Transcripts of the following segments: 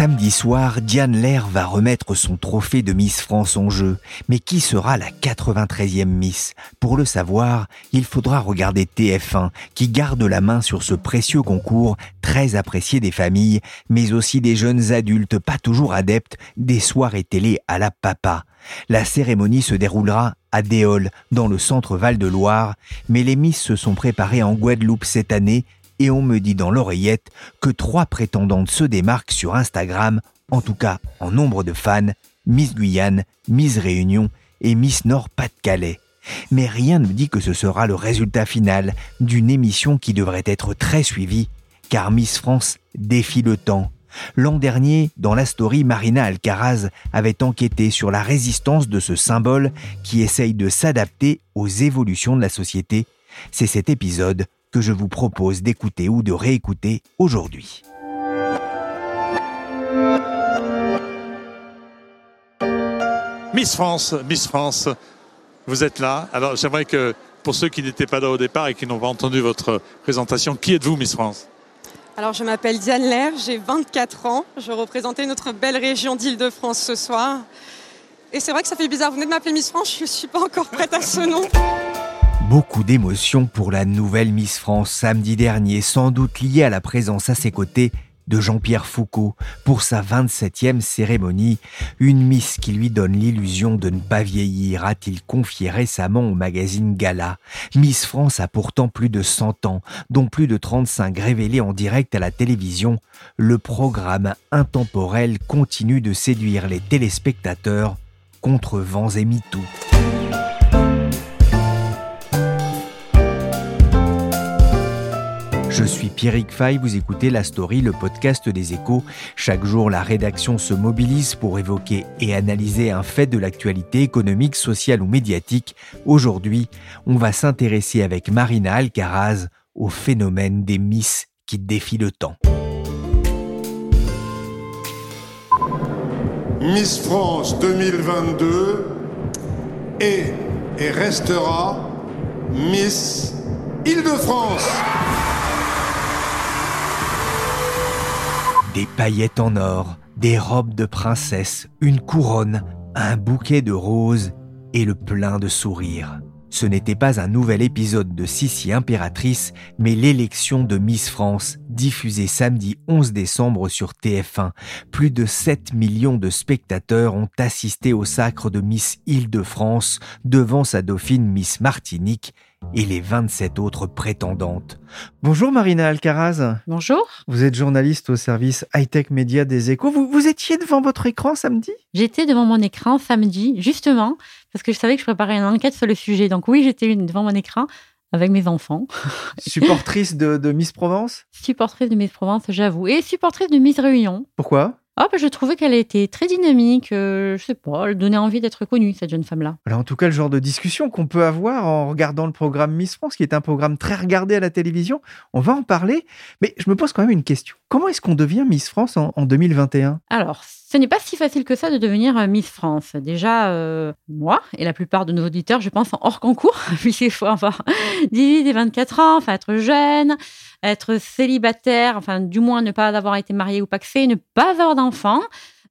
Samedi soir, Diane Lair va remettre son trophée de Miss France en jeu. Mais qui sera la 93e Miss? Pour le savoir, il faudra regarder TF1, qui garde la main sur ce précieux concours très apprécié des familles, mais aussi des jeunes adultes pas toujours adeptes des soirées télé à la papa. La cérémonie se déroulera à Déol, dans le centre Val-de-Loire, mais les Miss se sont préparées en Guadeloupe cette année et on me dit dans l'oreillette que trois prétendantes se démarquent sur Instagram, en tout cas en nombre de fans, Miss Guyane, Miss Réunion et Miss Nord-Pas-de-Calais. Mais rien ne dit que ce sera le résultat final d'une émission qui devrait être très suivie, car Miss France défie le temps. L'an dernier, dans la story, Marina Alcaraz avait enquêté sur la résistance de ce symbole qui essaye de s'adapter aux évolutions de la société. C'est cet épisode que je vous propose d'écouter ou de réécouter aujourd'hui. Miss France, Miss France, vous êtes là. Alors j'aimerais que pour ceux qui n'étaient pas là au départ et qui n'ont pas entendu votre présentation, qui êtes-vous Miss France? Alors je m'appelle Diane Lair, j'ai 24 ans. Je représentais notre belle région d'Île-de-France ce soir. Et c'est vrai que ça fait bizarre, vous venez de m'appeler Miss France, je ne suis pas encore prête à ce nom. Beaucoup d'émotions pour la nouvelle Miss France samedi dernier, sans doute liée à la présence à ses côtés de Jean-Pierre Foucault pour sa 27e cérémonie, une Miss qui lui donne l'illusion de ne pas vieillir, a-t-il confié récemment au magazine Gala. Miss France a pourtant plus de 100 ans, dont plus de 35 révélés en direct à la télévision. Le programme intemporel continue de séduire les téléspectateurs contre vents et MeToo. Je suis Pierrick Fay, vous écoutez La Story, le podcast des échos. Chaque jour, la rédaction se mobilise pour évoquer et analyser un fait de l'actualité économique, sociale ou médiatique. Aujourd'hui, on va s'intéresser avec Marina Alcaraz au phénomène des Miss qui défient le temps. Miss France 2022 est et restera Miss Île-de-France. Des paillettes en or, des robes de princesse, une couronne, un bouquet de roses et le plein de sourires. Ce n'était pas un nouvel épisode de Sissi impératrice, mais l'élection de Miss France, diffusée samedi 11 décembre sur TF1. Plus de 7 millions de spectateurs ont assisté au sacre de Miss Île-de-France devant sa dauphine Miss Martinique et les 27 autres prétendantes. Bonjour Marina Alcaraz. Bonjour. Vous êtes journaliste au service high-tech média des échos. Vous, vous étiez devant votre écran samedi? J'étais devant mon écran samedi, justement, parce que je savais que je préparais une enquête sur le sujet. Donc oui, j'étais devant mon écran avec mes enfants. Supportrice de, de Miss Provence? Supportrice de Miss Provence, j'avoue. Et supportrice de Miss Réunion. Pourquoi? Ah, bah, je trouvais qu'elle était très dynamique. euh, je sais pas, elle donnait envie d'être connue, cette jeune femme-là. En tout cas, le genre de discussion qu'on peut avoir en regardant le programme Miss France, qui est un programme très regardé à la télévision, on va en parler. Mais je me pose quand même une question. Comment est-ce qu'on devient Miss France en, en 2021 Alors, ce n'est pas si facile que ça de devenir euh, Miss France. Déjà, euh, moi et la plupart de nos auditeurs, je pense, en hors concours, puisqu'il faut avoir 18 et 24 ans, enfin être jeune, être célibataire, enfin du moins ne pas avoir été marié ou paxé, ne pas avoir d'enfant.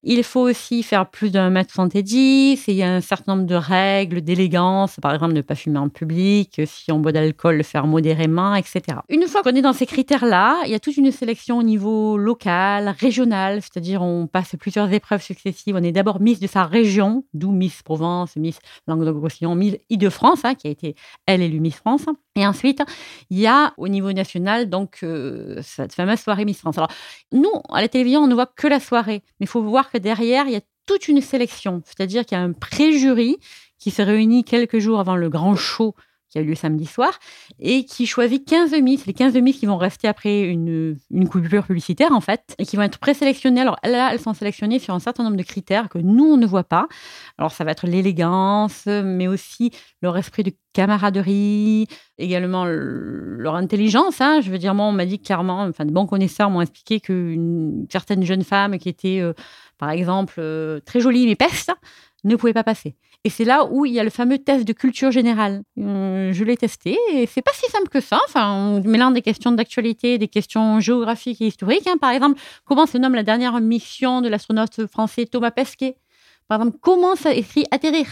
Il faut aussi faire plus d'un mètre 70. Et il y a un certain nombre de règles d'élégance. Par exemple, ne pas fumer en public. Si on boit d'alcool, le faire modérément, etc. Une fois qu'on est dans ces critères-là, il y a toute une sélection au niveau local, régional. C'est-à-dire, on passe plusieurs épreuves successives. On est d'abord Miss de sa région, d'où Miss Provence, Miss Languedoc-Roussillon, Miss Île-de-France, hein, qui a été, elle, élue Miss France. Et ensuite, il y a au niveau national, donc, euh, cette fameuse soirée Miss France. Alors, nous, à la télévision, on ne voit que la soirée. Mais il faut voir que derrière, il y a toute une sélection. C'est-à-dire qu'il y a un pré-jury qui se réunit quelques jours avant le grand show qui a eu lieu samedi soir, et qui choisit 15 Miss, les 15 Miss qui vont rester après une, une coupure publicitaire, en fait, et qui vont être présélectionnées. Alors là, elles sont sélectionnées sur un certain nombre de critères que nous, on ne voit pas. Alors ça va être l'élégance, mais aussi leur esprit de camaraderie, également leur intelligence. Hein. Je veux dire, moi, on m'a dit clairement, enfin, de bons connaisseurs m'ont expliqué qu'une certaine jeune femme qui était, euh, par exemple, euh, très jolie mais peste, ne pouvait pas passer. Et c'est là où il y a le fameux test de culture générale. Euh, je l'ai testé et c'est pas si simple que ça. Enfin, on mélange des questions d'actualité, des questions géographiques et historiques. Hein. Par exemple, comment se nomme la dernière mission de l'astronaute français Thomas Pesquet? Par exemple, comment ça écrit atterrir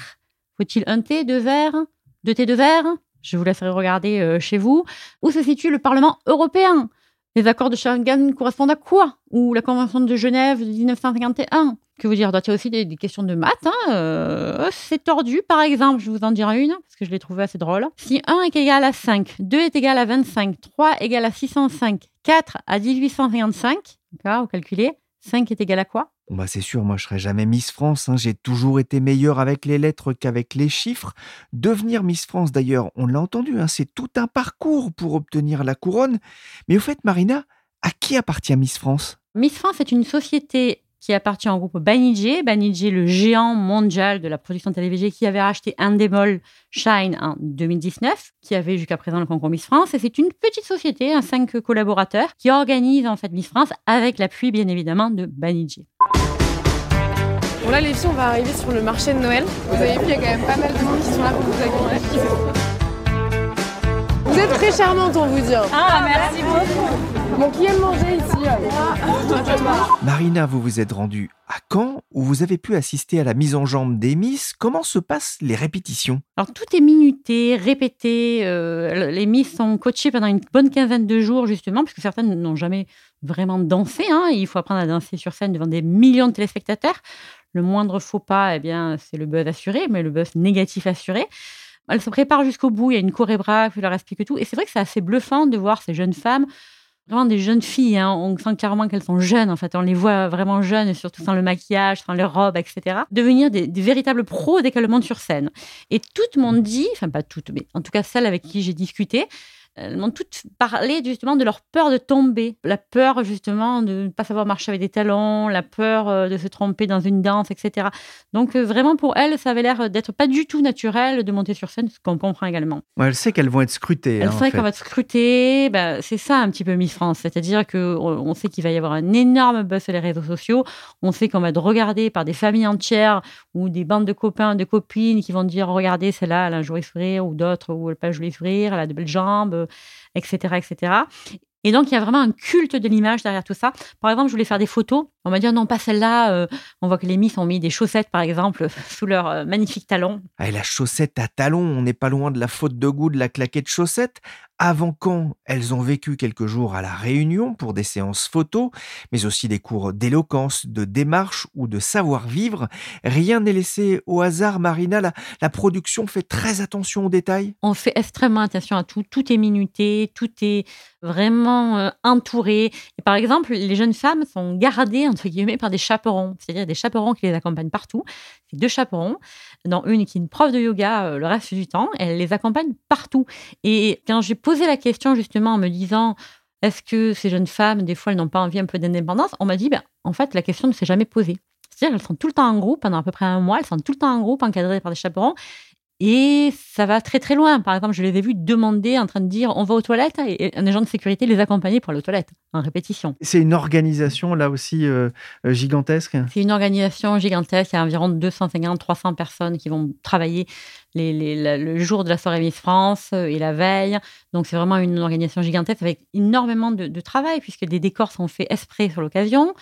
Faut-il un T, deux verres, deux T, deux verres? Je vous laisserai regarder euh, chez vous. Où se situe le Parlement européen? Les accords de Schengen correspondent à quoi? Ou la Convention de Genève de 1951 Que vous dire? Il y a aussi des, questions de maths. Hein, euh, c'est tordu, par exemple. Je vous en dirai une, parce que je l'ai trouvé assez drôle. Si 1 est égal à 5, 2 est égal à 25, 3 est égal à 605, 4 à 1855, vous calculez, 5 est égal à quoi? Bah c'est sûr, moi je serai jamais Miss France. Hein. J'ai toujours été meilleure avec les lettres qu'avec les chiffres. Devenir Miss France, d'ailleurs, on l'a entendu, hein, c'est tout un parcours pour obtenir la couronne. Mais au fait, Marina, à qui appartient Miss France? Miss France est une société qui appartient au groupe Banijé. Banijé, le géant mondial de la production télévisée qui avait racheté Endemol Shine en 2019, qui avait jusqu'à présent le concours Miss France. Et c'est une petite société, un cinq collaborateurs, qui organise en fait Miss France avec l'appui bien évidemment de Banijé. Bon là les filles on va arriver sur le marché de Noël. Vous avez vu il y a quand même pas mal de monde qui sont là pour vous accueillir. Vous êtes très charmante on vous dit. Ah merci beaucoup. Bon qui aime manger ici Marina, vous vous êtes rendue à Caen où vous avez pu assister à la mise en jambe des Miss. Comment se passent les répétitions? Alors tout est minuté, répété. Euh, les Miss sont coachées pendant une bonne quinzaine de jours justement, puisque certaines n'ont jamais vraiment dansé. Hein. Il faut apprendre à danser sur scène devant des millions de téléspectateurs. Le moindre faux pas, eh bien, c'est le buzz assuré, mais le buzz négatif assuré. Elle se prépare jusqu'au bout, il y a une chorégraphe qui leur explique tout. Et c'est vrai que c'est assez bluffant de voir ces jeunes femmes, vraiment des jeunes filles. Hein. On sent carrément qu'elles sont jeunes, en fait. On les voit vraiment jeunes, surtout sans le maquillage, sans leur robe, etc. Devenir des, des véritables pros dès qu'elles montent sur scène. Et tout le monde dit, enfin pas toutes, mais en tout cas celles avec qui j'ai discuté, elles m'ont toutes parlé justement de leur peur de tomber, la peur justement de ne pas savoir marcher avec des talons, la peur euh, de se tromper dans une danse, etc. Donc euh, vraiment pour elles, ça avait l'air d'être pas du tout naturel de monter sur scène, ce qu'on comprend également. Ouais, elle sait qu'elles vont être scrutées. Elle hein, sait qu'elles vont être scrutées. Bah, c'est ça un petit peu Miss France, c'est-à-dire que on sait qu'il va y avoir un énorme buzz sur les réseaux sociaux. On sait qu'on va être regardé par des familles entières ou des bandes de copains, de copines qui vont dire regardez celle-là, elle a un joli sourire ou d'autres où elle n'a pas un joli sourire, elle a de belles jambes etc., etc. Et donc, il y a vraiment un culte de l'image derrière tout ça. Par exemple, je voulais faire des photos. On m'a dit, non, pas celle-là. Euh, on voit que les Miss ont mis des chaussettes, par exemple, sous leurs euh, magnifiques talons. Ah, et la chaussette à talons, on n'est pas loin de la faute de goût de la claquette chaussette. Avant quand elles ont vécu quelques jours à la Réunion pour des séances photos, mais aussi des cours d'éloquence, de démarche ou de savoir-vivre. Rien n'est laissé au hasard, Marina. La, la, production fait très attention aux détails. On fait extrêmement attention à tout. Tout est minuté, tout est vraiment euh, entouré. Et par exemple, les jeunes femmes sont gardées, entre guillemets, par des chaperons, c'est-à-dire des chaperons qui les accompagnent partout. C'est deux chaperons, dont une qui est une prof de yoga euh, le reste du temps. Elle les accompagne partout. Et quand j'ai posé la question justement en me disant est-ce que ces jeunes femmes, des fois, elles n'ont pas envie un peu d'indépendance On m'a dit ben, en fait, la question ne s'est jamais posée. C'est-à-dire qu'elles sont tout le temps en groupe, pendant à peu près un mois, elles sont tout le temps en groupe, encadrées par des chaperons. Et ça va très très loin. Par exemple, je les ai vus demander en train de dire on va aux toilettes et un agent de sécurité les accompagner pour aller aux toilettes en répétition. C'est une organisation là aussi euh, euh, gigantesque? C'est une organisation gigantesque. Il y a environ 250-300 personnes qui vont travailler les, le jour de la soirée Miss France euh, et la veille. Donc c'est vraiment une organisation gigantesque avec énormément de, de travail puisque des décors sont faits exprès sur l'occasion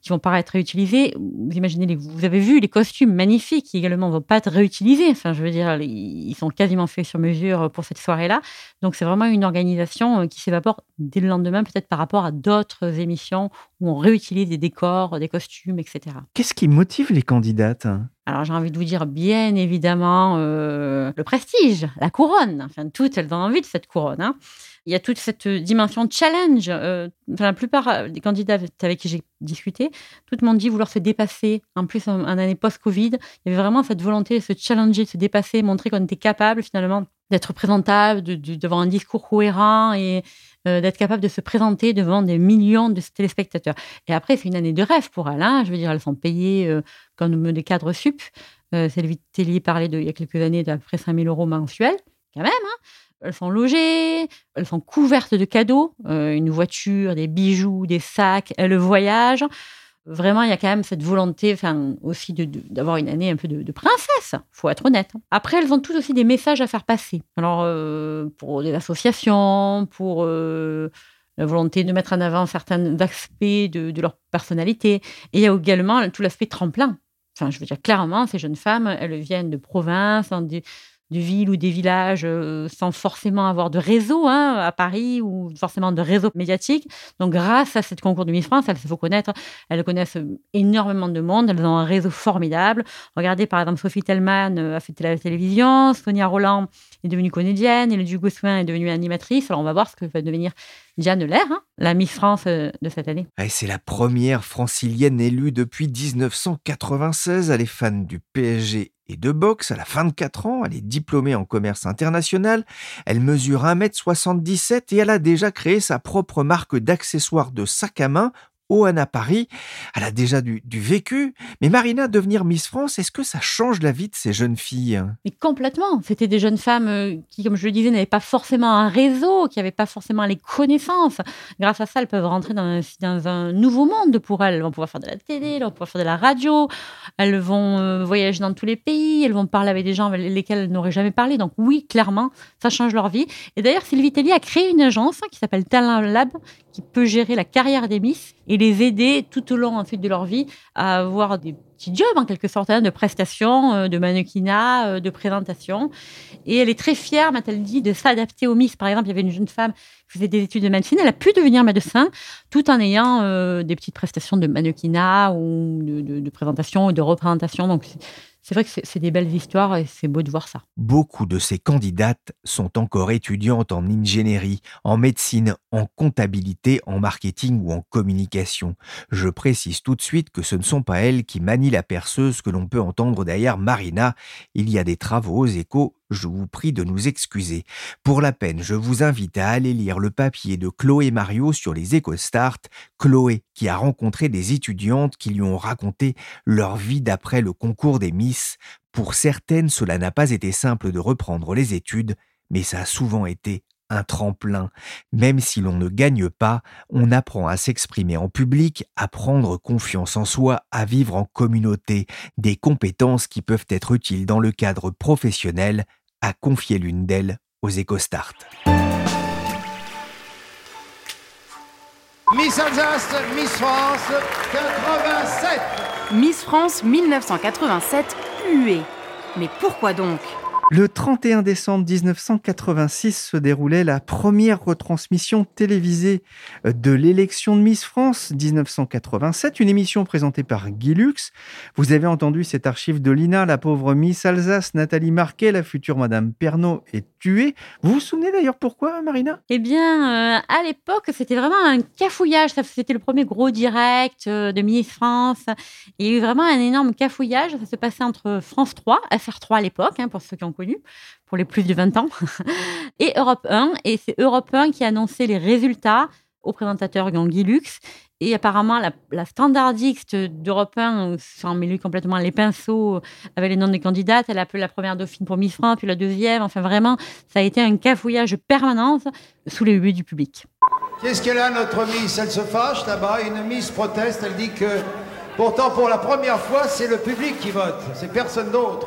qui vont pas être réutilisés. Vous imaginez, les, vous avez vu les costumes magnifiques qui également vont pas être réutilisés. Enfin, je veux dire, ils sont quasiment faits sur mesure pour cette soirée-là. Donc, c'est vraiment une organisation qui s'évapore dès le lendemain, peut-être par rapport à d'autres émissions où on réutilise des décors, des costumes, etc. Qu'est-ce qui motive les candidates? Alors j'ai envie de vous dire bien évidemment euh, le prestige, la couronne. Enfin, toutes elles ont envie de cette couronne. Hein. Il y a toute cette dimension challenge. Euh, la plupart des candidats avec qui j'ai discuté, tout m'ont dit vouloir se dépasser. En plus, en, année post-Covid, il y avait vraiment cette volonté de se challenger, de se dépasser, montrer qu'on était capable finalement d'être présentable, d'avoir un discours cohérent et euh, d'être capable de se présenter devant des millions de téléspectateurs. Et après, c'est une année de rêve pour elles. Hein. Je veux dire, elles sont payées euh, comme des cadres sup. Euh, Sylvie Tellier parlait de, il y a quelques années d'après 5 000 euros mensuels, quand même. Hein. Elles sont logées, elles sont couvertes de cadeaux, euh, une voiture, des bijoux, des sacs, elles voyagent vraiment, il y a quand même cette volonté aussi d'avoir une année un peu de, princesse, faut être honnête. Après, elles ont toutes aussi des messages à faire passer. Alors, euh, pour des associations, pour euh, la volonté de mettre en avant certains aspects de, leur personnalité. Et il y a également tout l'aspect tremplin. Enfin, je veux dire, clairement, ces jeunes femmes, elles viennent de province, de villes ou des villages euh, sans forcément avoir de réseau hein, à Paris ou forcément de réseau médiatique. Donc, grâce à cette concours de Miss France, elles se font connaître, elles connaissent énormément de monde, elles ont un réseau formidable. Regardez, par exemple, Sophie Tellman euh, a fait la télévision, Sonia Roland est devenue comédienne, et Duc Gosselin est devenue animatrice. Alors, on va voir ce que va devenir Diane Lair, hein, la Miss France euh, de cette année. C'est la première francilienne élue depuis 1996. Elle est fan du PSG et de boxe. Elle a 24 ans, elle est diplômée en commerce international, elle mesure 1m77 et elle a déjà créé sa propre marque d'accessoires de sac à main Oana Paris. Elle a déjà du, vécu. Mais Marina, devenir Miss France, est-ce que ça change la vie de ces jeunes filles? Mais complètement. C'était des jeunes femmes euh, qui, comme je le disais, n'avaient pas forcément un réseau, qui n'avaient pas forcément les connaissances. Grâce à ça, elles peuvent rentrer dans un, dans un, nouveau monde pour elles. Elles vont pouvoir faire de la télé, elles vont pouvoir faire de la radio, elles vont euh, voyager dans tous les pays, elles vont parler avec des gens avec lesquels elles n'auraient jamais parlé. Donc oui, clairement, ça change leur vie. Et d'ailleurs, Sylvie Tellier a créé une agence qui s'appelle Talent Lab, qui peut gérer la carrière des Miss et les aider tout au long de leur vie à avoir des petits jobs en quelque sorte, hein, de prestations, euh, de mannequinat, euh, de présentation. Et elle est très fière, m'a-t-elle dit, de s'adapter aux Miss. Par exemple, il y avait une jeune femme qui faisait des études de médecine, elle a pu devenir médecin tout en ayant euh, des petites prestations de mannequinat ou de, de, de présentation ou de représentation. Donc c'est vrai que c'est des belles histoires et c'est beau de voir ça. Beaucoup de ces candidates sont encore étudiantes en ingénierie, en médecine, en comptabilité, en marketing ou en communication. Je précise tout de suite que ce ne sont pas elles qui manient la perceuse que l'on peut entendre derrière Marina. Il y a des travaux aux échos je vous prie de nous excuser. Pour la peine, je vous invite à aller lire le papier de Chloé Mario sur les EcoStart, Chloé qui a rencontré des étudiantes qui lui ont raconté leur vie d'après le concours des Miss. Pour certaines, cela n'a pas été simple de reprendre les études, mais ça a souvent été un tremplin. Même si l'on ne gagne pas, on apprend à s'exprimer en public, à prendre confiance en soi, à vivre en communauté, des compétences qui peuvent être utiles dans le cadre professionnel, a confié l'une d'elles aux EcoStart. Miss Alsace, Miss France 87. Miss France 1987, huée. Mais pourquoi donc? Le 31 décembre 1986 se déroulait la première retransmission télévisée de l'élection de Miss France 1987, une émission présentée par Guy Lux. Vous avez entendu cette archive de Lina, la pauvre Miss Alsace, Nathalie Marquet, la future Madame Pernaud est tuée. Vous vous souvenez d'ailleurs pourquoi, Marina? Eh bien, euh, à l'époque, c'était vraiment un cafouillage. C'était le premier gros direct euh, de Miss France. Il y a eu vraiment un énorme cafouillage. Ça se passait entre France 3, FR3 à l'époque, hein, pour ceux qui ont pour les plus de 20 ans, et Europe 1. Et c'est Europe 1 qui a annoncé les résultats au présentateur Guy Lux. Et apparemment, la, standardiste d'Europe 1 s'en mêlé complètement les pinceaux avec les noms des candidates. Elle a appelé la première dauphine pour Miss France, puis la deuxième. Enfin, vraiment, ça a été un cafouillage permanent sous les yeux du public. Qu'est-ce qu'elle a, notre Miss? Elle se fâche là-bas. Une Miss proteste. Elle dit que Pourtant, pour la première fois, c'est le public qui vote, c'est personne d'autre.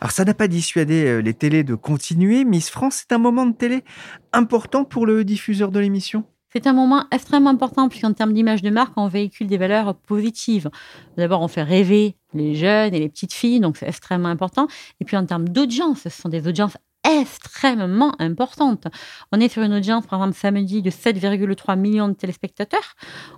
Alors ça n'a pas dissuadé euh, les télés de continuer. Miss France, c'est un moment de télé important pour le diffuseur de l'émission? C'est un moment extrêmement important puisqu'en termes d'image de marque, on véhicule des valeurs positives. D'abord, on fait rêver les jeunes et les petites filles, donc c'est extrêmement important. Et puis en termes d'audience, ce sont des audiences extrêmement importante. On est sur une audience, par exemple, samedi, de 7,3 millions de téléspectateurs.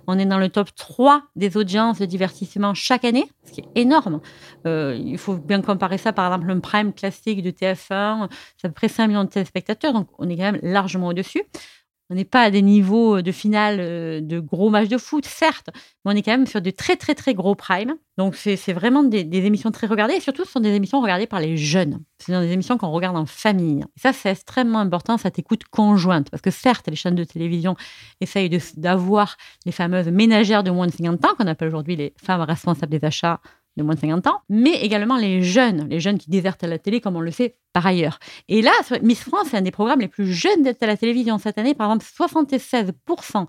On est dans le top 3 des audiences de divertissement chaque année, ce qui est énorme. Euh, il faut bien comparer ça, par exemple, un prime classique de TF1, c'est à peu près 5 millions de téléspectateurs, donc on est quand même largement au-dessus. On n'est pas à des niveaux de finale euh, de gros matchs de foot, certes, mais on est quand même sur de très, très, très gros primes. Donc, c'est vraiment des, émissions très regardées et surtout, ce sont des émissions regardées par les jeunes. Ce sont des émissions qu'on regarde en famille. Et ça, c'est extrêmement important, cette écoute conjointe. Parce que certes, les chaînes de télévision essayent d'avoir les fameuses ménagères de moins de 50 ans, qu'on appelle aujourd'hui les femmes responsables des achats de moins de 50 ans, mais également les jeunes, les jeunes qui désertent à la télé, comme on le sait par ailleurs. Et là, Miss France, c'est un des programmes les plus jeunes d'être à la télévision cette année. Par exemple, 76%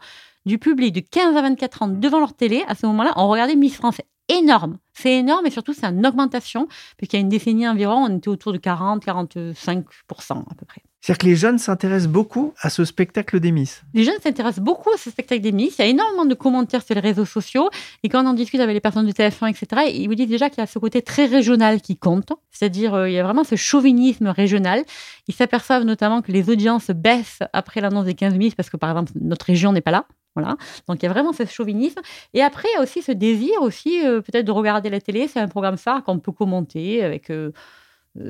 du public de 15 à 24 ans devant leur télé, à ce moment-là, ont regardé Miss France. Énorme. C'est énorme et surtout, c'est une augmentation, puisqu'il y a une décennie environ, on était autour de 40-45% à peu près. C'est-à-dire que les jeunes s'intéressent beaucoup à ce spectacle des Miss. Les jeunes s'intéressent beaucoup à ce spectacle des Miss. Il y a énormément de commentaires sur les réseaux sociaux. Et quand on en discute avec les personnes de TF1, etc., ils vous disent déjà qu'il y a ce côté très régional qui compte. C'est-à-dire, euh, il y a vraiment ce chauvinisme régional. Ils s'aperçoivent notamment que les audiences baissent après l'annonce des 15 Miss parce que, par exemple, notre région n'est pas là. Voilà. Donc il y a vraiment ce chauvinisme. Et après, il y a aussi ce désir aussi euh, peut-être de regarder la télé. C'est un programme phare qu'on peut commenter avec euh,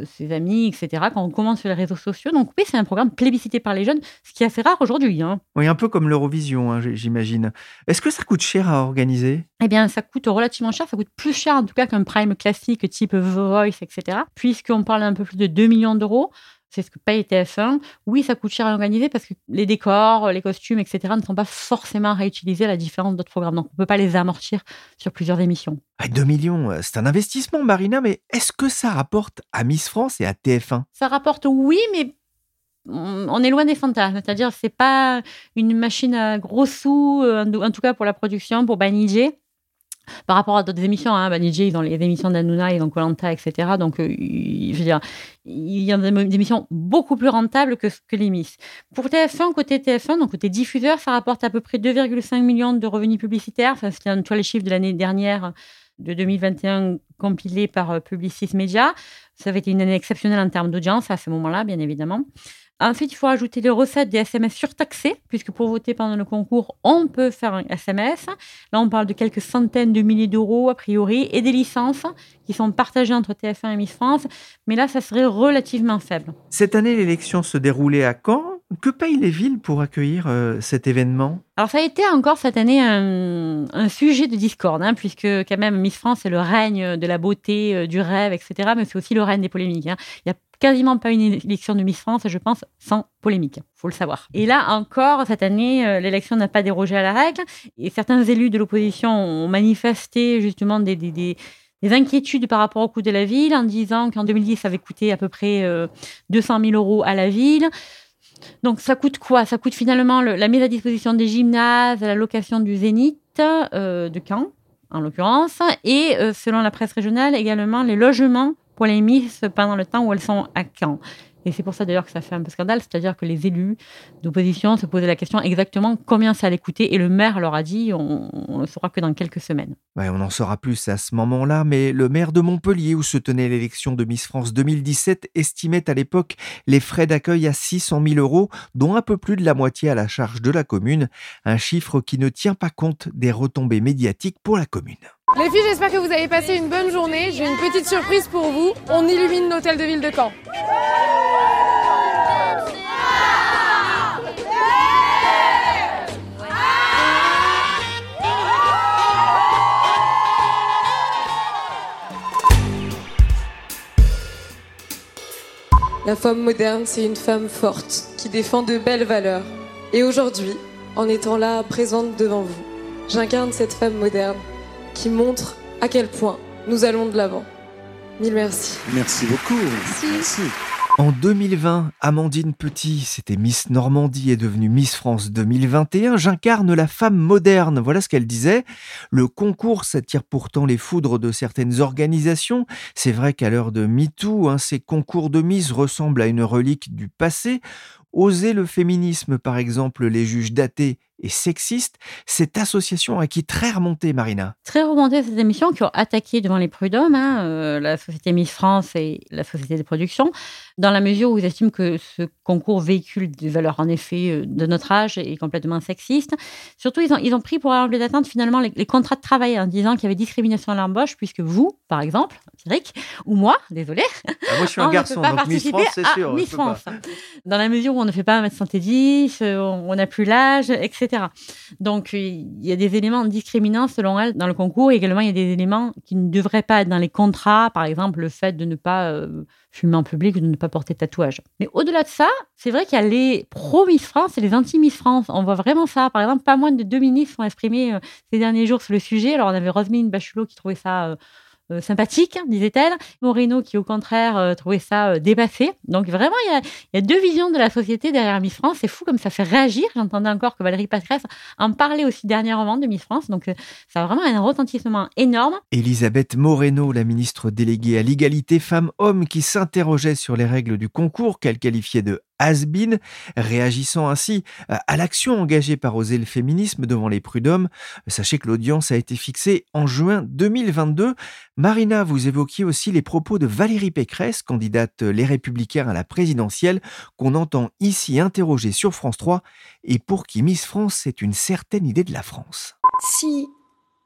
ses amis, etc., quand on commence sur les réseaux sociaux. Donc oui, c'est un programme plébiscité par les jeunes, ce qui est assez rare aujourd'hui. Hein. Oui, un peu comme l'Eurovision, hein, j'imagine. Est-ce que ça coûte cher à organiser? Eh bien, ça coûte relativement cher. Ça coûte plus cher en tout cas qu'un prime classique type The Voice, etc., puisqu'on parle un peu plus de 2 millions d'euros c'est ce que paye TF1. Oui, ça coûte cher à organiser parce que les décors, les costumes, etc. ne sont pas forcément réutilisés à la différence d'autres programmes. Donc, on ne peut pas les amortir sur plusieurs émissions. 2 millions, euh, c'est un investissement, Marina, mais est-ce que ça rapporte à Miss France et à TF1 Ça rapporte, oui, mais on est loin des fantasmes. C'est-à-dire, c'est pas une machine à gros sous, euh, en tout cas pour la production, pour Banijé par rapport à d'autres émissions. Hein, ils ont les émissions d'Anouna, ils ont Colanta, etc. Donc, euh, je veux dire, il y a des émissions beaucoup plus rentables que, que les Miss. Pour TF1, côté TF1, donc côté diffuseur, ça rapporte à peu près 2,5 millions de revenus publicitaires. Enfin, c'est un, les chiffres de l'année dernière, de 2021, compilés par euh, Publicis Media. Ça avait été une année exceptionnelle en termes d'audience à ce moment-là, bien évidemment. Ensuite, il faut ajouter les recettes des SMS surtaxés, puisque pour voter pendant le concours, on peut faire un SMS. Là, on parle de quelques centaines de milliers d'euros, a priori, et des licences qui sont partagées entre TF1 et Miss France. Mais là, ça serait relativement faible. Cette année, l'élection se déroulait à Caen. Que payent les villes pour accueillir euh, cet événement? Alors ça a été encore cette année un, sujet de discorde, hein, puisque quand même Miss France c'est le règne de la beauté, euh, du rêve, etc. Mais c'est aussi le règne des polémiques. Hein. Il y a quasiment pas une élection de Miss France, je pense, sans polémique. faut le savoir. Et là encore, cette année, euh, l'élection n'a pas dérogé à la règle. Et certains élus de l'opposition ont manifesté justement des, des, inquiétudes par rapport au coût de la ville en disant qu'en 2010, ça avait coûté à peu près 200 euh, 000 euros à la ville. Donc ça coûte quoi? Ça coûte finalement la mise à disposition des gymnases, la location du Zénith euh, de Caen, en l'occurrence, et selon la presse régionale également les logements pour les Miss pendant le temps où elles sont à Caen. Et c'est pour ça d'ailleurs que ça fait un peu scandale, c'est-à-dire que les élus d'opposition se posaient la question exactement combien ça allait coûter, et le maire leur a dit on ne saura que dans quelques semaines. on en saura plus à ce moment-là, mais le maire de Montpellier, où se tenait l'élection de Miss France 2017, estimait à l'époque les frais d'accueil à 600 000 euros, dont un peu plus de la moitié à la charge de la commune, un chiffre qui ne tient pas compte des retombées médiatiques pour la commune. Les filles, j'espère que vous avez passé une bonne journée. J'ai une petite surprise pour vous. On illumine l'hôtel de ville de Caen. La femme moderne, c'est une femme forte qui défend de belles valeurs. Et aujourd'hui, en étant là, présente devant vous, j'incarne cette femme moderne qui montre à quel point nous allons de l'avant. Mille merci. Merci beaucoup. Merci. En 2020, Amandine Petit, c'était Miss Normandie, est devenue Miss France 2021. J'incarne la femme moderne. Voilà ce qu'elle disait. Le concours s'attire pourtant les foudres de certaines organisations. C'est vrai qu'à l'heure de MeToo, hein, ces concours de Miss ressemblent à une relique du passé. Oser le féminisme, par exemple, les juges datés et sexiste. Cette association a qui très remonté, Marina. Très remonté cette émission qui ont attaqué devant les prud'hommes, hein, euh, la société Miss France et la société de production, dans la mesure où ils estiment que ce concours véhicule des valeurs en effet euh, de notre âge et complètement sexiste. Surtout, ils ont, ils ont pris pour enlever d'atteinte finalement les, contrats de travail en disant qu'il y avait discrimination à l'embauche, puisque vous, par exemple, Cédric, ou moi, désolé, ah, moi je suis un garçon, donc Miss France, c'est sûr. Miss France. Dans la mesure où on ne fait pas 1m10, euh, on n'a plus l'âge, etc. Donc il y a des éléments discriminants selon elle dans le concours. Également, il y a des éléments qui ne devraient pas être dans les contrats, par exemple le fait de ne pas euh, fumer en public ou de ne pas porter de tatouage. Mais au-delà de ça, c'est vrai qu'il y a les pro-Miss France et les anti-Miss France. On voit vraiment ça. Par exemple, pas moins de deux ministres sont exprimés euh, ces derniers jours sur le sujet. Alors on avait Roselyne Bachelot qui trouvait ça... Euh, sympathique, disait-elle. Moreno qui, au contraire, euh, trouvait ça euh, dépassé. Donc, vraiment, il y, a, deux visions de la société derrière Miss France. C'est fou comme ça fait réagir. J'entendais encore que Valérie Patresse en parlait aussi dernièrement de Miss France. Donc, ça a vraiment un retentissement énorme. Elisabeth Moreno, la ministre déléguée à l'égalité femmes-hommes, qui s'interrogeait sur les règles du concours qu'elle qualifiait de has réagissant ainsi à l'action engagée par Oser le féminisme devant les prud'hommes. Sachez que l'audience a été fixée en juin 2022. Marina, vous évoquiez aussi les propos de Valérie Pécresse, candidate Les Républicains à la présidentielle, qu'on entend ici interroger sur France 3 et pour qui Miss France, c'est une certaine idée de la France. Si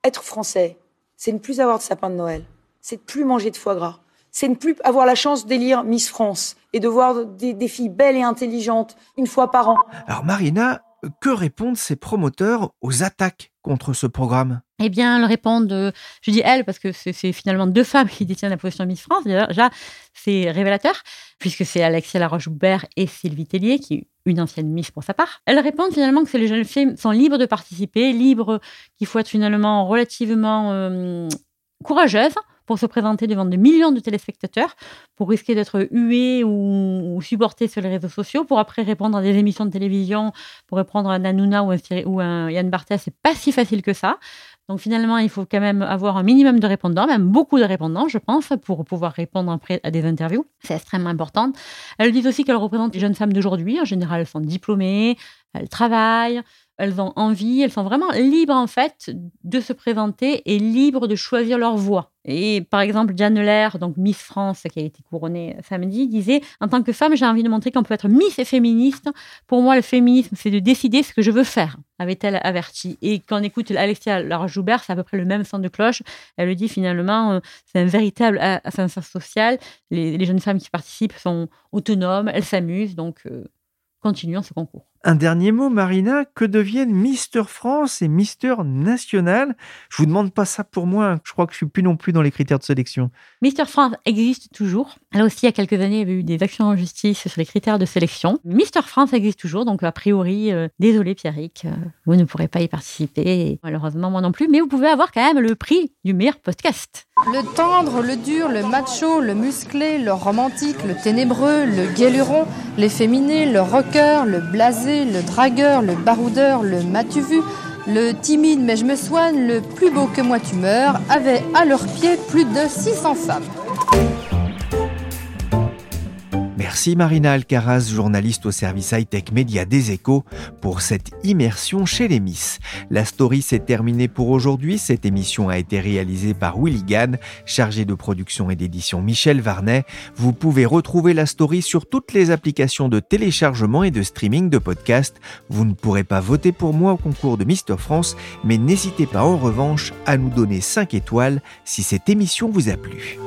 être français, c'est ne plus avoir de sapin de Noël, c'est de plus manger de foie gras, c'est ne plus avoir la chance d'élire Miss France et de voir des, filles belles et intelligentes une fois par an. Alors Marina, que répondent ces promoteurs aux attaques contre ce programme? Eh bien, elles répondent, je dis elles parce que c'est finalement deux femmes qui détiennent la position Miss France. Déjà, c'est révélateur, puisque c'est Alexia Laroche-Joubert et Sylvie Tellier, qui est une ancienne Miss pour sa part. Elles répondent finalement que les jeunes filles sont libres de participer, libres qu'il faut être finalement relativement euh, courageuses pour se présenter devant des millions de téléspectateurs, pour risquer d'être hué ou, supporté sur les réseaux sociaux, pour après répondre à des émissions de télévision, pour répondre à un Hanouna ou ou un Yann Barthès, c'est pas si facile que ça. Donc finalement, il faut quand même avoir un minimum de répondants, même beaucoup de répondants, je pense, pour pouvoir répondre après à des interviews. C'est extrêmement important. Elles disent aussi qu'elles représentent les jeunes femmes d'aujourd'hui. En général, elles sont diplômées, elles travaillent, elles ont envie, elles sont vraiment libres en fait de se présenter et libres de choisir leur voie. Et par exemple, Jeanne Lair, donc Miss France, qui a été couronnée samedi, disait En tant que femme, j'ai envie de montrer qu'on peut être Miss et féministe. Pour moi, le féminisme, c'est de décider ce que je veux faire, avait-elle averti. Et quand on écoute Alexia Laroche-Joubert, c'est à peu près le même son de cloche. Elle le dit finalement, euh, c'est un véritable ascenseur social. Les, jeunes femmes qui participent sont autonomes, elles s'amusent, donc euh, continuons ce concours. Un dernier mot, Marina, que deviennent Mister France et Mister National? Je vous demande pas ça pour moi, je crois que je suis plus non plus dans les critères de sélection. Mister France existe toujours. Là aussi, il y a quelques années, il y avait eu des actions en justice sur les critères de sélection. Mister France existe toujours, donc a priori, euh, désolé Pierrick, euh, vous ne pourrez pas y participer, malheureusement moi non plus, mais vous pouvez avoir quand même le prix du meilleur podcast. Le tendre, le dur, le macho, le musclé, le romantique, le ténébreux, le guéluron, l'efféminé, le rocker, le blasé, le dragueur, le baroudeur, le matu vu, le timide mais je me soigne, le plus beau que moi tu meurs, avaient à leurs pieds plus de 600 femmes. Merci Marina Alcaraz, journaliste au service high-tech média des échos, pour cette immersion chez les Miss. La story s'est terminée pour aujourd'hui. Cette émission a été réalisée par Willy Gann, chargé de production et d'édition Michel Varnet. Vous pouvez retrouver la story sur toutes les applications de téléchargement et de streaming de podcasts. Vous ne pourrez pas voter pour moi au concours de Mister France, mais n'hésitez pas en revanche à nous donner 5 étoiles si cette émission vous a plu.